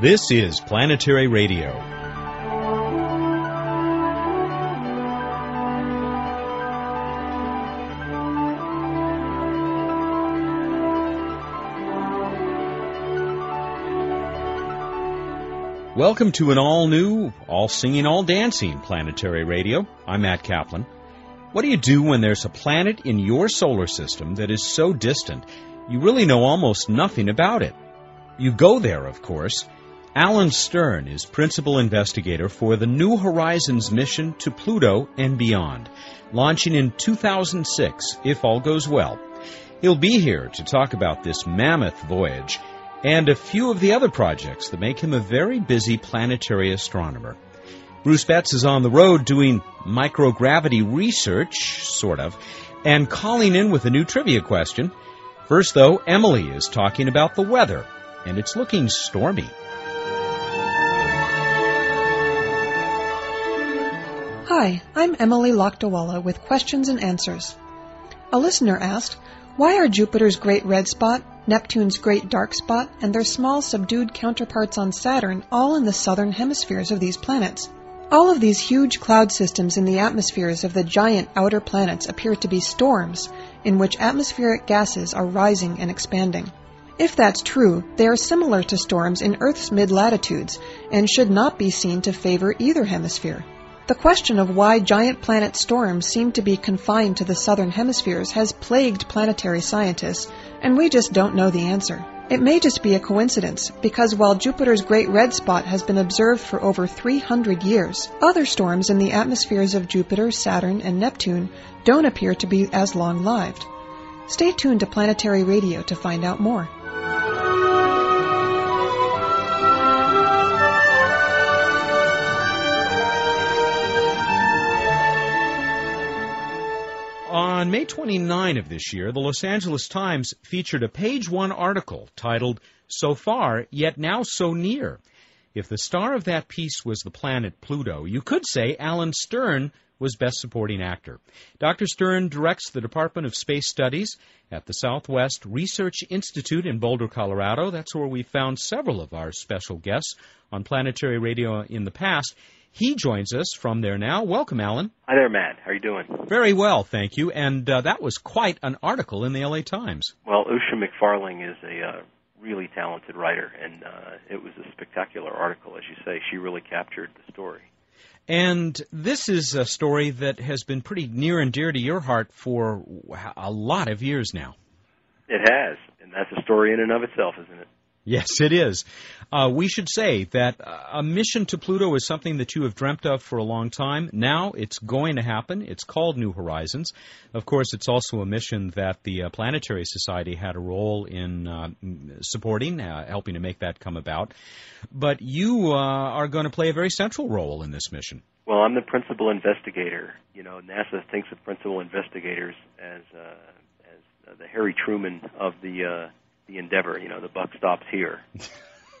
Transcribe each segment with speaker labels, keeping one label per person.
Speaker 1: This is Planetary Radio. Welcome to an all new, all singing, all dancing Planetary Radio. I'm Matt Kaplan. What do you do when there's a planet in your solar system that is so distant you really know almost nothing about it? You go there, of course. Alan Stern is principal investigator for the New Horizons mission to Pluto and beyond, launching in 2006 if all goes well. He'll be here to talk about this mammoth voyage and a few of the other projects that make him a very busy planetary astronomer. Bruce Betts is on the road doing microgravity research, sort of, and calling in with a new trivia question. First, though, Emily is talking about the weather, and it's looking stormy.
Speaker 2: Hi, I'm Emily Lakdawalla with questions and answers. A listener asked, why are Jupiter's great red spot, Neptune's great dark spot, and their small subdued counterparts on Saturn all in the southern hemispheres of these planets? All of these huge cloud systems in the atmospheres of the giant outer planets appear to be storms, in which atmospheric gases are rising and expanding. If that's true, they are similar to storms in Earth's mid latitudes and should not be seen to favor either hemisphere. The question of why giant planet storms seem to be confined to the southern hemispheres has plagued planetary scientists, and we just don't know the answer. It may just be a coincidence, because while Jupiter's Great Red Spot has been observed for over 300 years, other storms in the atmospheres of Jupiter, Saturn, and Neptune don't appear to be as long lived. Stay tuned to Planetary Radio to find out more.
Speaker 1: On May 29 of this year, the Los Angeles Times featured a page one article titled, So Far, Yet Now So Near. If the star of that piece was the planet Pluto, you could say Alan Stern was Best Supporting Actor. Dr. Stern directs the Department of Space Studies at the Southwest Research Institute in Boulder, Colorado. That's where we found several of our special guests on planetary radio in the past. He joins us from there now. Welcome, Alan.
Speaker 3: Hi there, Matt. How are you doing?
Speaker 1: Very well, thank you. And uh, that was quite an article in the LA Times.
Speaker 3: Well, Usha McFarling is a uh, really talented writer, and uh, it was a spectacular article, as you say. She really captured the story.
Speaker 1: And this is a story that has been pretty near and dear to your heart for a lot of years now.
Speaker 3: It has, and that's a story in and of itself, isn't it?
Speaker 1: Yes, it is. Uh, we should say that a mission to Pluto is something that you have dreamt of for a long time. Now it's going to happen. It's called New Horizons. Of course, it's also a mission that the uh, Planetary Society had a role in uh, supporting, uh, helping to make that come about. But you uh, are going to play a very central role in this mission.
Speaker 3: Well, I'm the principal investigator. You know, NASA thinks of principal investigators as uh, as the Harry Truman of the the endeavor. You know, the buck stops here.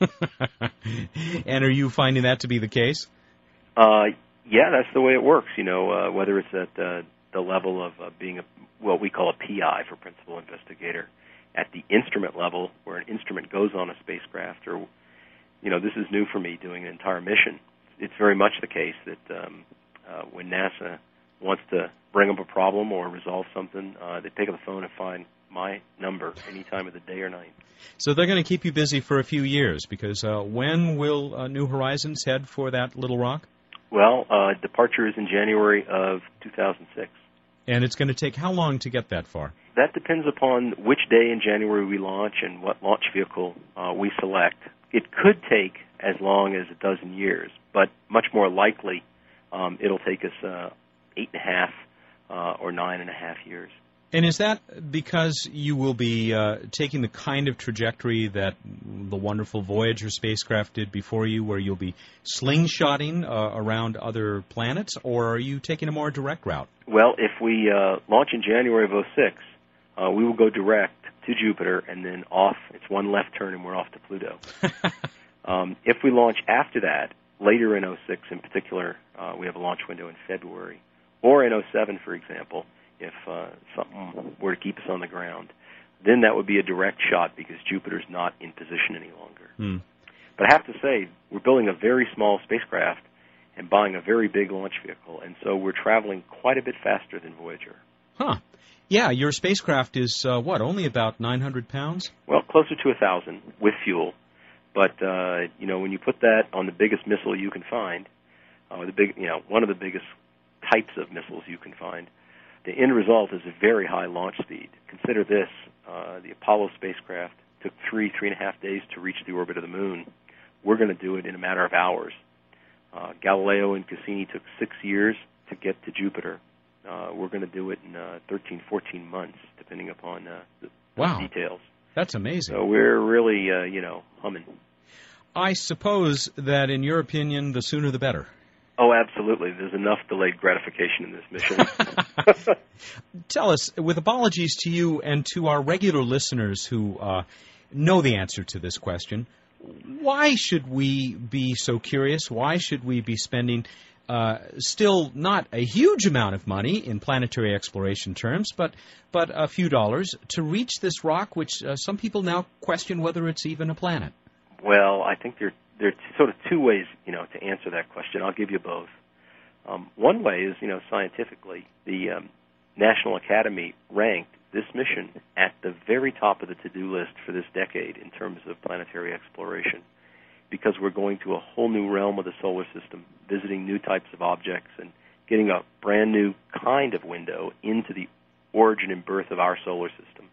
Speaker 1: and are you finding that to be the case?
Speaker 3: Uh, yeah, that's the way it works. You know, uh, whether it's at the, the level of uh, being a what we call a PI for principal investigator, at the instrument level where an instrument goes on a spacecraft, or you know, this is new for me doing an entire mission. It's very much the case that um, uh, when NASA wants to bring up a problem or resolve something, uh, they pick up the phone and find my number any time of the day or night.
Speaker 1: So they're going to keep you busy for a few years because uh, when will uh, New Horizons head for that little rock?
Speaker 3: Well, uh, departure is in January of 2006.
Speaker 1: And it's going to take how long to get that far?
Speaker 3: That depends upon which day in January we launch and what launch vehicle uh, we select. It could take as long as a dozen years, but much more likely um, it'll take us uh, eight and a half uh, or nine and a half years.
Speaker 1: And is that because you will be uh, taking the kind of trajectory that the wonderful Voyager spacecraft did before you, where you'll be slingshotting uh, around other planets, or are you taking a more direct route?
Speaker 3: Well, if we uh, launch in January of 06, uh, we will go direct to Jupiter and then off. It's one left turn and we're off to Pluto. um, if we launch after that, later in 06 in particular, uh, we have a launch window in February, or in 07, for example if uh, something were to keep us on the ground. Then that would be a direct shot because Jupiter's not in position any longer.
Speaker 1: Hmm.
Speaker 3: But I have to say, we're building a very small spacecraft and buying a very big launch vehicle, and so we're traveling quite a bit faster than Voyager.
Speaker 1: Huh. Yeah, your spacecraft is uh, what? Only about 900 pounds.
Speaker 3: Well, closer to a thousand with fuel. But uh, you know, when you put that on the biggest missile you can find, uh, the big, you know, one of the biggest types of missiles you can find, the end result is a very high launch speed. Consider this: uh, the Apollo spacecraft took three, three and a half days to reach the orbit of the moon. We're going to do it in a matter of hours. Uh, Galileo and Cassini took six years to get to Jupiter. Uh, we're going to do it in uh, 13, 14 months, depending upon uh, the,
Speaker 1: wow.
Speaker 3: details.
Speaker 1: That's amazing.
Speaker 3: So we're really, uh, you know, humming.
Speaker 1: I suppose that, in your opinion, the sooner the better.
Speaker 3: Oh, absolutely. There's enough delayed gratification in this mission.
Speaker 1: Tell us, with apologies to you and to our regular listeners who uh, know the answer to this question, why should we be so curious? Why should we be spending uh, still not a huge amount of money in planetary exploration terms, but but a few dollars to reach this rock, which uh, some people now question whether it's even a planet.
Speaker 3: Well, I think there there are sort of two ways, you know, to answer that question. I'll give you both. Um, one way is, you know, scientifically, the um, National Academy ranked this mission at the very top of the to-do list for this decade in terms of planetary exploration because we're going to a whole new realm of the solar system, visiting new types of objects and getting a brand new kind of window into the origin and birth of our solar system.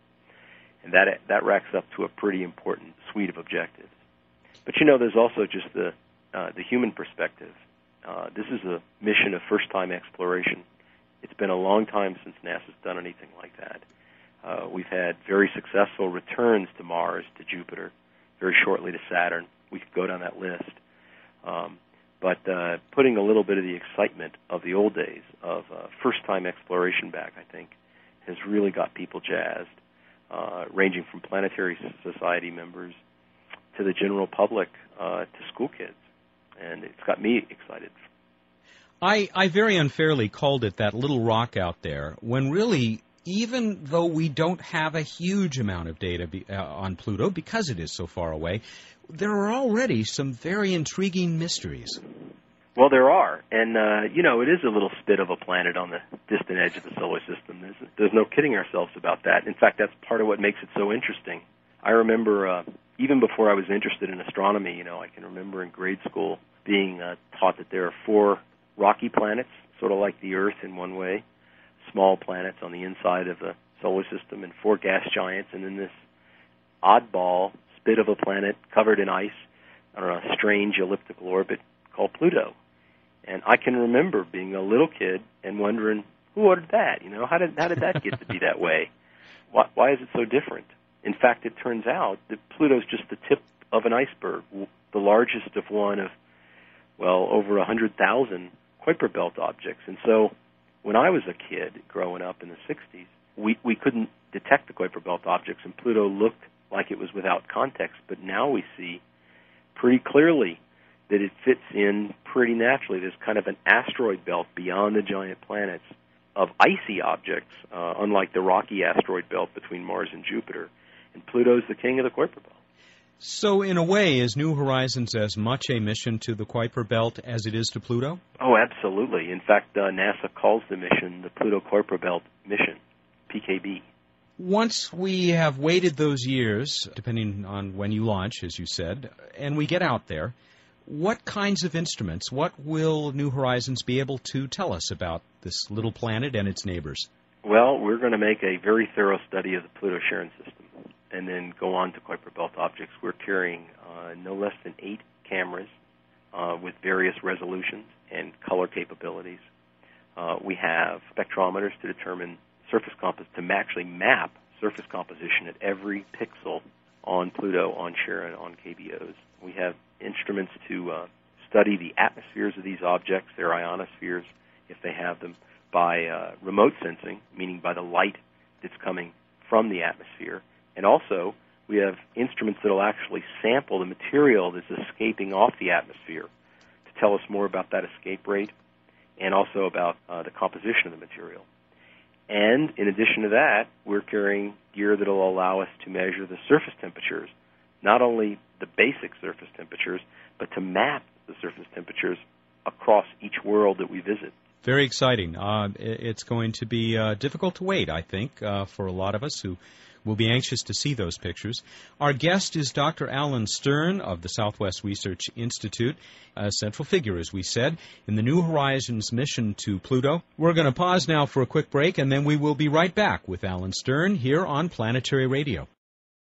Speaker 3: And that that racks up to a pretty important suite of objectives. But you know, there's also just the uh, the human perspective. Uh, this is a mission of first-time exploration. It's been a long time since NASA's done anything like that. Uh, we've had very successful returns to Mars, to Jupiter, very shortly to Saturn we could go down that list. Um, but uh, putting a little bit of the excitement of the old days of uh, first-time exploration back, I think, has really got people jazzed, uh, ranging from planetary society members to the general public uh, to school kids, and it's got me excited.
Speaker 1: I, I very unfairly called it that little rock out there, when really even though we don't have a huge amount of data be, uh, on Pluto because it is so far away, there are already some very intriguing mysteries.
Speaker 3: Well, there are, and uh, you know, it is a little spit of a planet on the distant edge of the solar system. There's, there's no kidding ourselves about that. In fact, that's part of what makes it so interesting. I remember, uh, even before I was interested in astronomy, you know, I can remember in grade school being uh, taught that there are four rocky planets, sort of like the Earth in one way, small planets on the inside of the solar system, and four gas giants, and then this oddball bit of a planet covered in ice on a strange elliptical orbit called Pluto. And I can remember being a little kid and wondering who ordered that. You know, how did how did that get to be that way? Why, why is it so different? In fact, it turns out that Pluto's just the tip of an iceberg, the largest of one of well over hundred thousand Kuiper Belt objects. And so, when I was a kid growing up in the '60s, we we couldn't detect the Kuiper Belt objects, and Pluto looked like it was without context, but now we see pretty clearly that it fits in pretty naturally. There's kind of an asteroid belt beyond the giant planets of icy objects, uh, unlike the rocky asteroid belt between Mars and Jupiter. And Pluto's the king of the Kuiper Belt.
Speaker 1: So, in a way, is New Horizons as much a mission to the Kuiper Belt as it is to Pluto?
Speaker 3: Oh, absolutely. In fact, uh, NASA calls the mission the Pluto Kuiper Belt mission, PKB.
Speaker 1: Once we have waited those years, depending on when you launch, as you said, and we get out there, what kinds of instruments, what will New Horizons be able to tell us about this little planet and its neighbors?
Speaker 3: Well, we're going to make a very thorough study of the Pluto Charon system and then go on to Kuiper Belt objects. We're carrying uh, no less than eight cameras uh, with various resolutions and color capabilities. Uh, we have spectrometers to determine surface compos to actually map surface composition at every pixel on Pluto, on Charon, on KBOs. We have instruments to uh, study the atmospheres of these objects, their ionospheres, if they have them, by uh, remote sensing, meaning by the light that's coming from the atmosphere. And also, we have instruments that will actually sample the material that's escaping off the atmosphere to tell us more about that escape rate and also about uh, the composition of the material. And in addition to that, we're carrying gear that will allow us to measure the surface temperatures, not only the basic surface temperatures, but to map the surface temperatures across each world that we visit.
Speaker 1: Very exciting. Uh, it's going to be uh, difficult to wait, I think, uh, for a lot of us who will be anxious to see those pictures. Our guest is Dr. Alan Stern of the Southwest Research Institute, a central figure, as we said, in the New Horizons mission to Pluto. We're going to pause now for a quick break, and then we will be right back with Alan Stern here on Planetary Radio.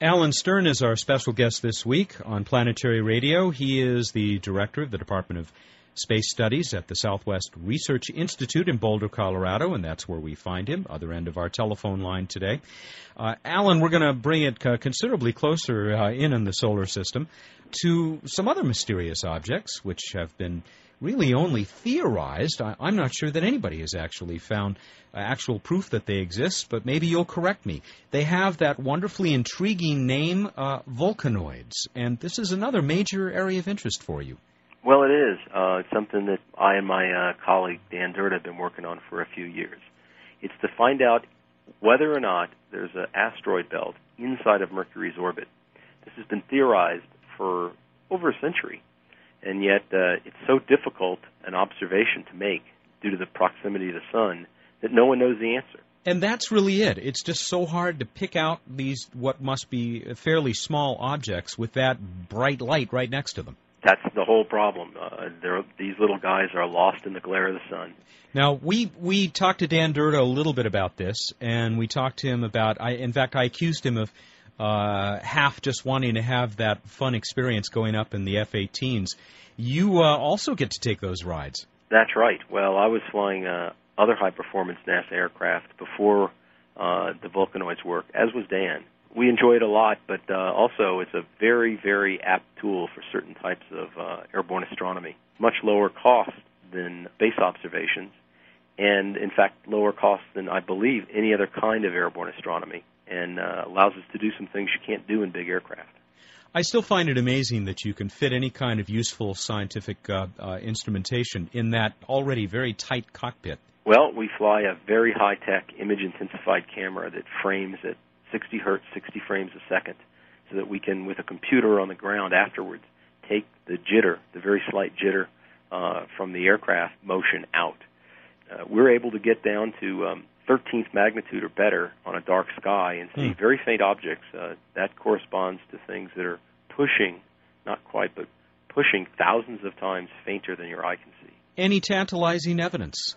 Speaker 1: Alan Stern is our special guest this week on Planetary Radio. He is the director of the Department of Space Studies at the Southwest Research Institute in Boulder, Colorado, and that's where we find him, other end of our telephone line today. Uh, Alan, we're going to bring it uh, considerably closer uh, in in the solar system to some other mysterious objects which have been really only theorized. I, am not sure that anybody has actually found uh, actual proof that they exist, but maybe you'll correct me. They have that wonderfully intriguing name, uh, and this is another major area of interest for you.
Speaker 3: Well, it is. Uh, it's something that I and my uh, colleague Dan Durda have been working on for a few years. It's to find out whether or not there's an asteroid belt inside of Mercury's orbit. This has been theorized for over a century and yet uh, it's so difficult an observation to make due to the proximity of the sun that no one knows the answer.
Speaker 1: And that's really it. It's just so hard to pick out these what must be fairly small objects with that bright light right next to them.
Speaker 3: That's the whole problem. Uh, these little guys are lost in the glare of the sun.
Speaker 1: Now we we talked to Dan Durda a little bit about this, and we talked to him about. I in fact I accused him of uh, half just wanting to have that fun experience going up in the F-18s. You uh, also get to take those rides.
Speaker 3: That's right. Well, I was flying uh, other high-performance NASA aircraft before uh, the Vulcanoids work, as was Dan. We enjoy it a lot, but uh, also it's a very, very apt tool for certain types of uh, airborne astronomy. Much lower cost than base observations, and in fact, lower cost than I believe any other kind of airborne astronomy and uh, allows us to do some things you can't do in big aircraft.
Speaker 1: I still find it amazing that you can fit any kind of useful scientific uh, uh, instrumentation in that already very tight cockpit.
Speaker 3: Well, we fly a very high tech image intensified camera that frames at 60 hertz, 60 frames a second, so that we can, with a computer on the ground afterwards, take the jitter, the very slight jitter uh, from the aircraft motion out. Uh, we're able to get down to um, 13th magnitude or better on a dark sky and see hmm. very faint objects. Uh, that corresponds to things that are pushing, not quite, but pushing thousands of times fainter than your eye can see.
Speaker 1: Any tantalizing evidence?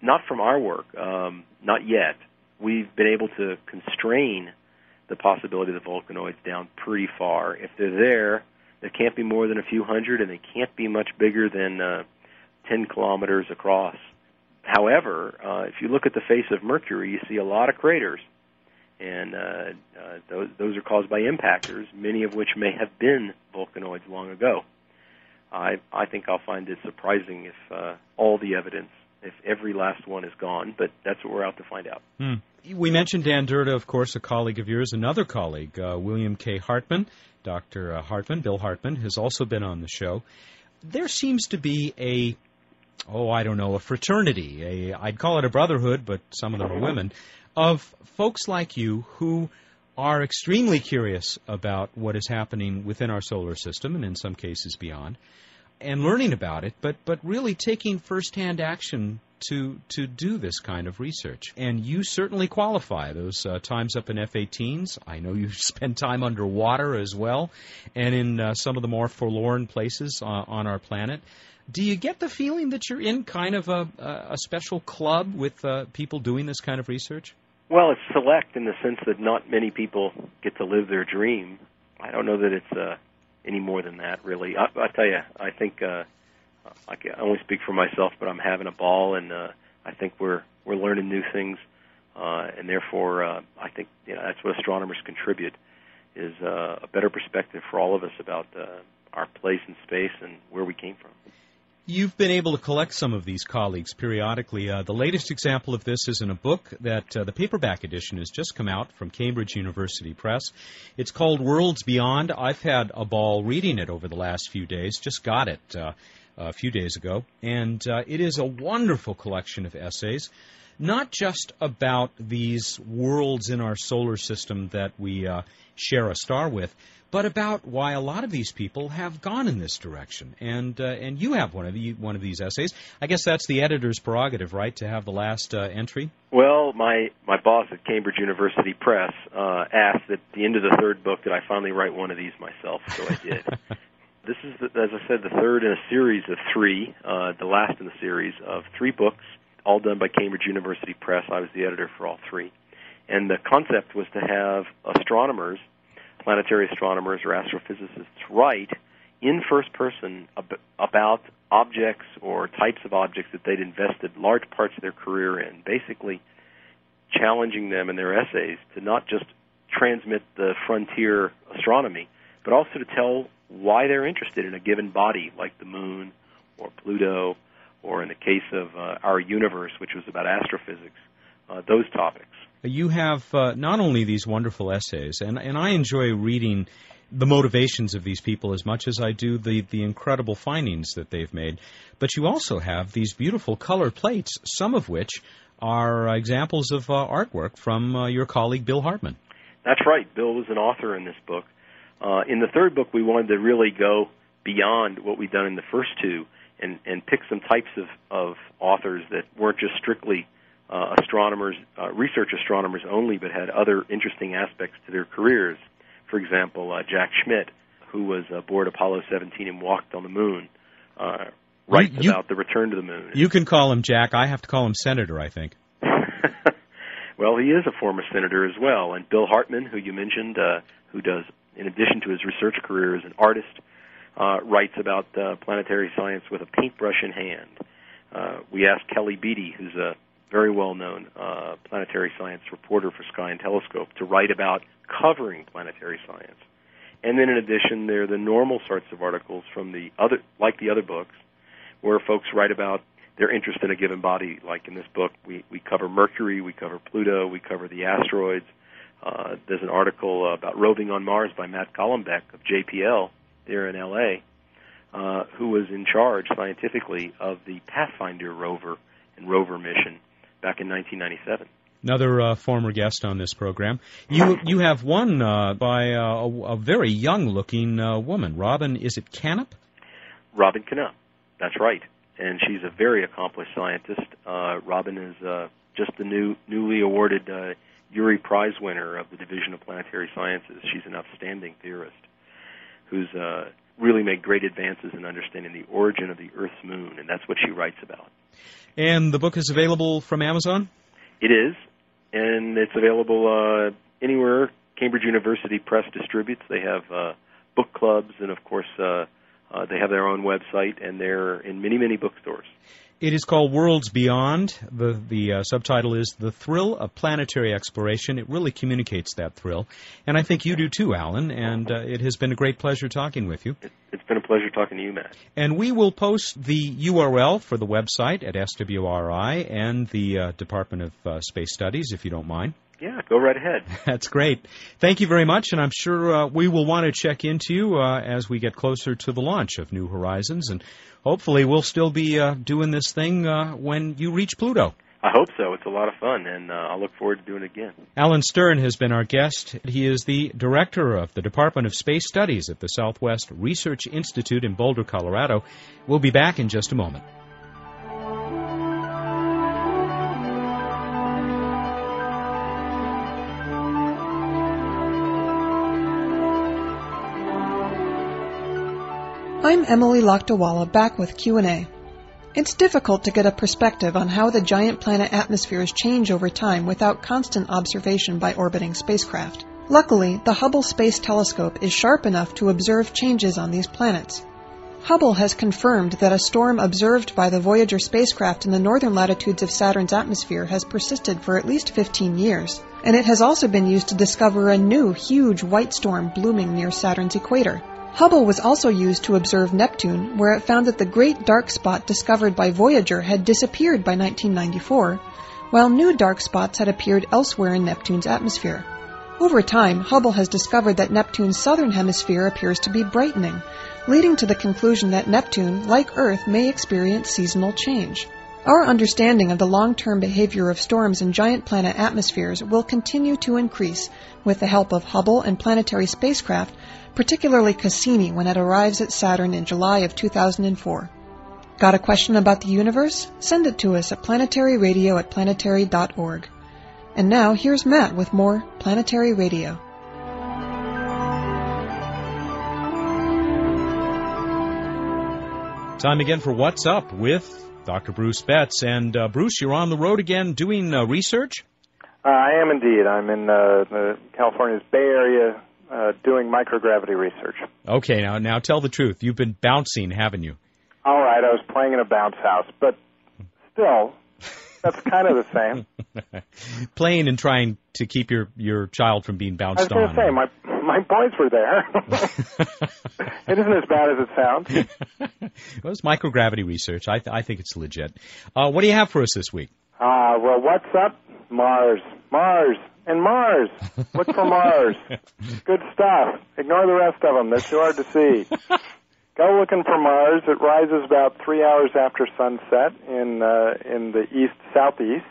Speaker 3: Not from our work, um, not yet. We've been able to constrain the possibility of the vulcanoids down pretty far. If they're there, there can't be more than a few hundred, and they can't be much bigger than uh, 10 kilometers across. However, uh, if you look at the face of Mercury, you see a lot of craters, and uh, uh, those, those are caused by impactors, many of which may have been vulcanoids long ago. I, I think I'll find it surprising if uh, all the evidence, if every last one is gone, but that's what we're out to find out.
Speaker 1: Hmm. We mentioned Dan Durda, of course, a colleague of yours. Another colleague, uh, William K. Hartmann. Dr. Hartmann, Bill Hartmann, has also been on the show. There seems to be a oh, I don't know, a fraternity, a I'd call it a brotherhood, but some of them are women, of folks like you who are extremely curious about what is happening within our solar system and in some cases beyond, and learning about it, but but really taking firsthand action to to do this kind of research. And you certainly qualify. Those uh, times up in F-18s. I know you spend time underwater as well, and in uh, some of the more forlorn places uh, on our planet. Do you get the feeling that you're in kind of a, a special club with uh, people doing this kind of research?
Speaker 3: Well, it's select in the sense that not many people get to live their dream. I don't know that it's uh, any more than that, really. I, I tell you, I think uh, I can only speak for myself, but I'm having a ball, and uh, I think we're we're learning new things, uh, and therefore, uh, I think you know that's what astronomers contribute is uh, a better perspective for all of us about uh, our place in space and where we came from.
Speaker 1: You've been able to collect some of these colleagues periodically. Uh, the latest example of this is in a book that uh, the paperback edition has just come out from Cambridge University Press. It's called Worlds Beyond. I've had a ball reading it over the last few days. Just got it uh, a few days ago. And uh, it is a wonderful collection of essays, not just about these worlds in our solar system that we uh, share a star with, but about why a lot of these people have gone in this direction. And uh, and you have one of the, one of these essays. I guess that's the editor's prerogative, right, to have the last uh, entry.
Speaker 3: Well, my my boss at Cambridge University Press uh, asked at the end of the third book that I finally write one of these myself, so I did. this is, the, as I said, the third in a series of three, uh, the last in the series of three books, all done by Cambridge University Press. I was the editor for all three. And the concept was to have astronomers planetary astronomers or astrophysicists write in first person ab- about objects or types of objects that they'd invested large parts of their career in, basically challenging them in their essays to not just transmit the frontier astronomy, but also to tell why they're interested in a given body like the moon or Pluto, or in the case of uh, our universe, which was about astrophysics, uh, those topics
Speaker 1: you have uh, not only these wonderful essays, and, and I enjoy reading the motivations of these people as much as I do the, the incredible findings that they've made, but you also have these beautiful color plates, some of which are examples of uh, artwork from uh, your colleague Bill Hartmann.
Speaker 3: That's right. Bill was an author in this book. Uh, in the third book, we wanted to really go beyond what we'd done in the first two and, and pick some types of, of authors that weren't just strictly uh, astronomers, uh, research astronomers only, but had other interesting aspects to their careers. For example, uh, Jack Schmitt, who was aboard Apollo 17 and walked on the moon, uh, writes you, about the return to the moon.
Speaker 1: You can call him Jack. I have to call him Senator, I think.
Speaker 3: well, he is a former senator as well. And Bill Hartmann, who you mentioned, uh, who does, in addition to his research career as an artist, uh, writes about uh, planetary science with a paintbrush in hand. Uh, we asked Kelly Beatty, who's a very well known uh, planetary science reporter for Sky and Telescope, to write about covering planetary science. And then in addition, there are the normal sorts of articles from the other, like the other books, where folks write about their interest in a given body. Like in this book, we, we cover Mercury, we cover Pluto, we cover the asteroids. Uh, there's an article about roving on Mars by Matt Golombek of JPL there in LA, uh, who was in charge scientifically of the Pathfinder rover and rover mission back in 1997.
Speaker 1: Another uh, former guest on this program. You you have one uh, by uh, a, a, very young-looking uh, woman, Robin. Is it Canup?
Speaker 3: Robin Canup. That's right, and she's a very accomplished scientist. Uh, Robin is uh, just the new newly awarded Urey Prize winner of the Division of Planetary Sciences. She's an outstanding theorist who's really made great advances in understanding the origin of the Earth's moon, and that's what she writes about.
Speaker 1: And the book is available from Amazon?
Speaker 3: It is, and it's available uh, anywhere Cambridge University Press distributes. They have uh, book clubs, and of course, uh, uh, they have their own website, and they're in many, many bookstores.
Speaker 1: It is called Worlds Beyond. The the uh, subtitle is The Thrill of Planetary Exploration. It really communicates that thrill, and I think you do too, Alan. And uh, it has been a great pleasure talking with you.
Speaker 3: It's been a pleasure talking to you, Matt.
Speaker 1: And we will post the URL for the website at SWRI and the uh, Department of uh, Space Studies, if you don't mind.
Speaker 3: Yeah, go right ahead.
Speaker 1: That's great. Thank you very much, and I'm sure uh, we will want to check into you uh, as we get closer to the launch of New Horizons, and hopefully we'll still be uh, doing this thing uh, when you reach Pluto.
Speaker 3: I hope so. It's a lot of fun, and uh, I'll look forward to doing it again.
Speaker 1: Alan Stern has been our guest. He is the director of the Department of Space Studies at the Southwest Research Institute in Boulder, Colorado. We'll be back in just a moment.
Speaker 2: I'm Emily Lakdawalla back with Q&A. It's difficult to get a perspective on how the giant planet atmospheres change over time without constant observation by orbiting spacecraft. Luckily, the Hubble Space Telescope is sharp enough to observe changes on these planets. Hubble has confirmed that a storm observed by the Voyager spacecraft in the northern latitudes of Saturn's atmosphere has persisted for at least 15 years, and it has also been used to discover a new huge white storm blooming near Saturn's equator. Hubble was also used to observe Neptune, where it found that the great dark spot discovered by Voyager had disappeared by 1994, while new dark spots had appeared elsewhere in Neptune's atmosphere. Over time, Hubble has discovered that Neptune's southern hemisphere appears to be brightening, leading to the conclusion that Neptune, like Earth, may experience seasonal change. Our understanding of the long-term behavior of storms in giant planet atmospheres will continue to increase with the help of Hubble and planetary spacecraft particularly Cassini when it arrives at Saturn in July of 2004. Got a question about the universe? Send it to us at planetaryradio at planetary.org. And now here's Matt with more Planetary Radio.
Speaker 1: Time again for What's Up with Dr. Bruce Betts. And uh, Bruce, you're on the road again doing uh, research?
Speaker 4: Uh, I am indeed. I'm in uh, California's Bay Area uh, doing microgravity research.
Speaker 1: Okay, now now tell the truth. You've been bouncing, haven't you?
Speaker 4: All right, I was playing in a bounce house, but still, that's kind of the same.
Speaker 1: playing and trying to keep your your child from being bounced
Speaker 4: on. I was
Speaker 1: going
Speaker 4: to say my my boys were there. it isn't as bad as it sounds.
Speaker 1: well, it's microgravity research. I th- I think it's legit. Uh, what do you have for us this week?
Speaker 4: Uh, well, what's up, Mars? Mars and Mars. Look for Mars. Good stuff. Ignore the rest of them. They're too hard to see. Go looking for Mars. It rises about three hours after sunset in uh, in the east southeast,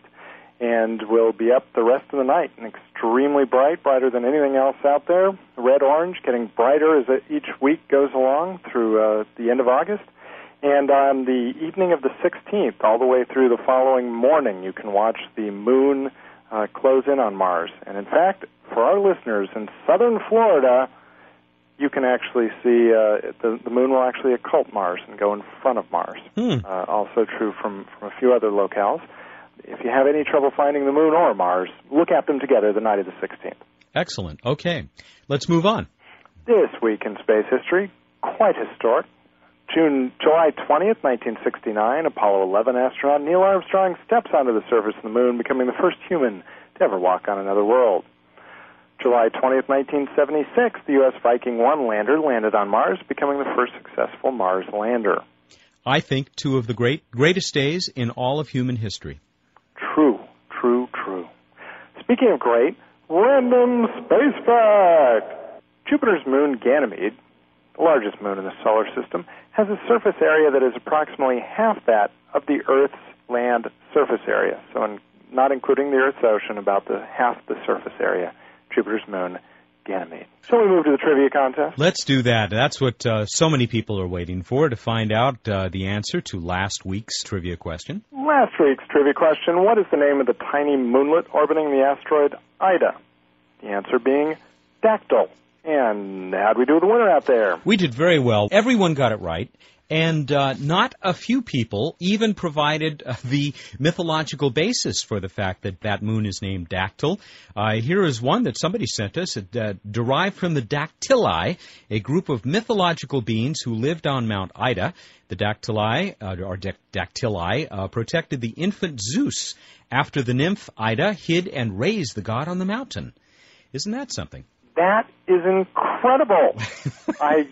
Speaker 4: and will be up the rest of the night. And extremely bright, brighter than anything else out there. Red orange, getting brighter as each week goes along through uh, the end of August. And on the evening of the 16th, all the way through the following morning, you can watch the moon uh, close in on Mars. And in fact, for our listeners in southern Florida, you can actually see uh, the, the moon will actually occult Mars and go in front of Mars.
Speaker 1: Hmm.
Speaker 4: Uh, also true from, from a few other locales. If you have any trouble finding the moon or Mars, look at them together the night of the 16th.
Speaker 1: Excellent. Okay, let's move on.
Speaker 4: This week in space history, quite historic. June, July 20th, 1969, Apollo 11 astronaut Neil Armstrong steps onto the surface of the moon, becoming the first human to ever walk on another world. July 20th, 1976, the U.S. Viking 1 lander landed on Mars, becoming the first successful Mars lander.
Speaker 1: I think two of the great greatest days in all of human history.
Speaker 4: True, true, true. Speaking of great, random space fact. Jupiter's moon Ganymede, the largest moon in the solar system, has a surface area that is approximately half that of the Earth's land surface area. So, in, not including the Earth's ocean, about the half the surface area, Jupiter's moon, Ganymede. So we move to the trivia contest.
Speaker 1: Let's do that. That's what uh, so many people are waiting for to find out uh, the answer to last week's trivia question.
Speaker 4: Last week's trivia question: What is the name of the tiny moonlet orbiting the asteroid Ida? The answer being Dactyl. And how'd we do with the winner out there?
Speaker 1: We did very well. Everyone got it right. And uh, not a few people even provided uh, the mythological basis for the fact that that moon is named Dactyl. Uh, here is one that somebody sent us, it, uh, derived from the Dactyli, a group of mythological beings who lived on Mount Ida. The Dactyli, uh, or Dactyli, uh, protected the infant Zeus after the nymph Ida hid and raised the god on the mountain. Isn't that something?
Speaker 4: That is incredible. I,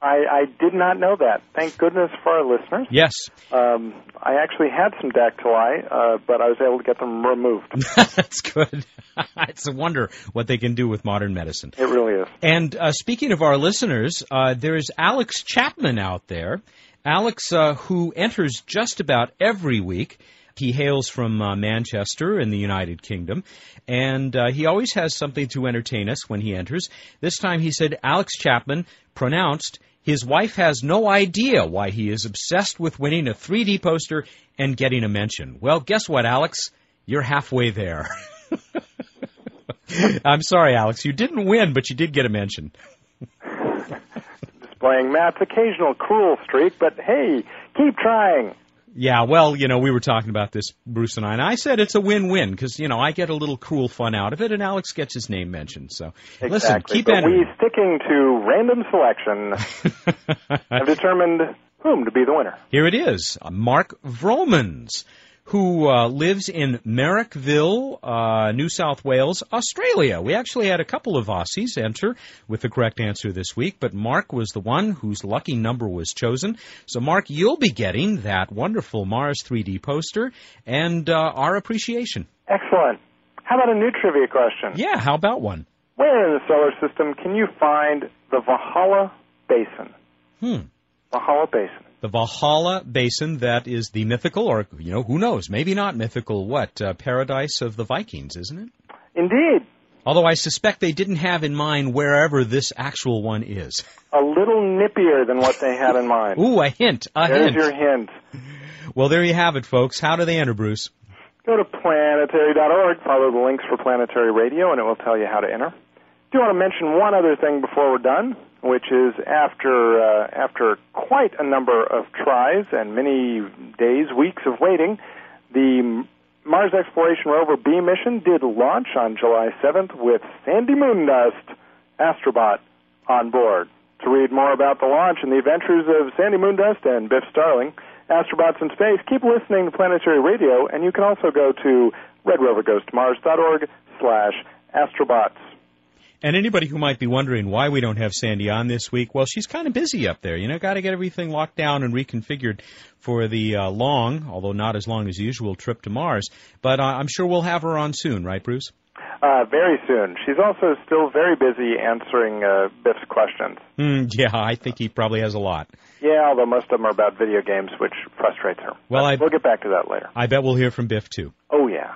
Speaker 4: I I did not know that. Thank goodness for our listeners.
Speaker 1: Yes.
Speaker 4: Um, I actually had some dactyli, uh, but I was able to get them removed.
Speaker 1: That's good. it's a wonder what they can do with modern medicine.
Speaker 4: It really is.
Speaker 1: And uh, speaking of our listeners, uh, there is Alex Chapman out there. Alex, uh, who enters just about every week. He hails from uh, Manchester in the United Kingdom, and uh, he always has something to entertain us when he enters. This time he said Alex Chapman pronounced his wife has no idea why he is obsessed with winning a 3D poster and getting a mention. Well, guess what, Alex? You're halfway there. I'm sorry, Alex. You didn't win, but you did get a mention.
Speaker 4: displaying Matt's occasional cruel streak, but hey, keep trying.
Speaker 1: Yeah, well, you know, we were talking about this, Bruce and I, and I said it's a win-win because you know I get a little cruel fun out of it, and Alex gets his name mentioned. So
Speaker 4: exactly.
Speaker 1: listen, keep
Speaker 4: but
Speaker 1: entering.
Speaker 4: we sticking to random selection have determined whom to be the winner.
Speaker 1: Here it is, Mark Vromans, who uh, lives in Marrickville, uh, New South Wales, Australia. We actually had a couple of Aussies enter with the correct answer this week, but Mark was the one whose lucky number was chosen. So, Mark, you'll be getting that wonderful Mars 3D poster and uh, our appreciation.
Speaker 4: Excellent. How about a new trivia question?
Speaker 1: Yeah, how about one?
Speaker 4: Where in the solar system can you find the Valhalla Basin?
Speaker 1: Hmm.
Speaker 4: Valhalla Basin.
Speaker 1: The Valhalla Basin, that is the mythical, or, you know, who knows, maybe not mythical, what, uh, paradise of the Vikings, isn't it?
Speaker 4: Indeed.
Speaker 1: Although I suspect they didn't have in mind wherever this actual one is.
Speaker 4: A little nippier than what they had in mind.
Speaker 1: Ooh, a hint, a
Speaker 4: There's
Speaker 1: hint.
Speaker 4: your hint.
Speaker 1: Well, there you have it, folks. How do they enter, Bruce?
Speaker 4: Go to planetary.org, follow the links for Planetary Radio, and it will tell you how to enter. Do you want to mention one other thing before we're done, which is after uh, after quite a number of tries and many days, weeks of waiting, the Mars Exploration Rover B mission did launch on July 7th with Sandy Moondust, Astrobot, on board. To read more about the launch and the adventures of Sandy Moondust and Biff Starling, Astrobots in Space, keep listening to Planetary Radio, and you can also go to redrovergoestomars.org slash astrobots.
Speaker 1: And anybody who might be wondering why we don't have Sandy on this week, well, she's kind of busy up there. You know, got to get everything locked down and reconfigured for the uh, long, although not as long as usual, trip to Mars. But uh, I'm sure we'll have her on soon, right, Bruce?
Speaker 4: Uh, very soon. She's also still very busy answering uh, Biff's questions.
Speaker 1: Mm, yeah, I think he probably has a lot.
Speaker 4: Yeah, although most of them are about video games, which frustrates her.
Speaker 1: Well, I-
Speaker 4: we'll get back to that later.
Speaker 1: I bet we'll hear from Biff too.
Speaker 4: Oh yeah,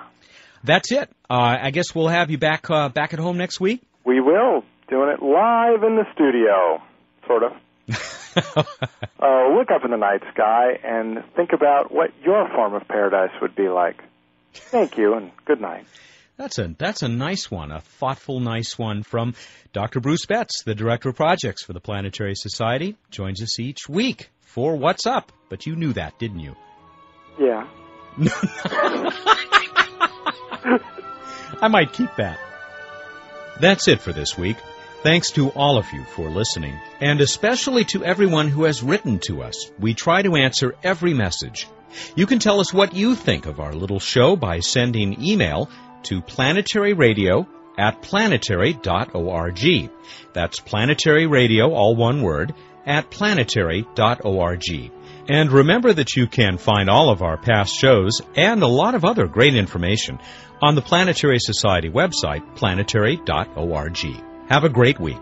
Speaker 1: That's it. Uh, I guess we'll have you back uh, back at home next week.
Speaker 4: We will doing it live in the studio, sort of. Uh, look up in the night sky and think about what your form of paradise would be like. Thank you and good night.
Speaker 1: That's a that's a nice one, a thoughtful, nice one from Dr. Bruce Betts, the director of projects for the Planetary Society. Joins us each week for What's Up. But you knew that, didn't you?
Speaker 4: Yeah.
Speaker 1: I might keep that. That's it for this week. Thanks to all of you for listening, and especially to everyone who has written to us. We try to answer every message. You can tell us what you think of our little show by sending email to planetaryradio at planetary.org. That's planetary radio, all one word, at planetary.org. And remember that you can find all of our past shows and a lot of other great information on the Planetary Society website, planetary.org. Have a great week.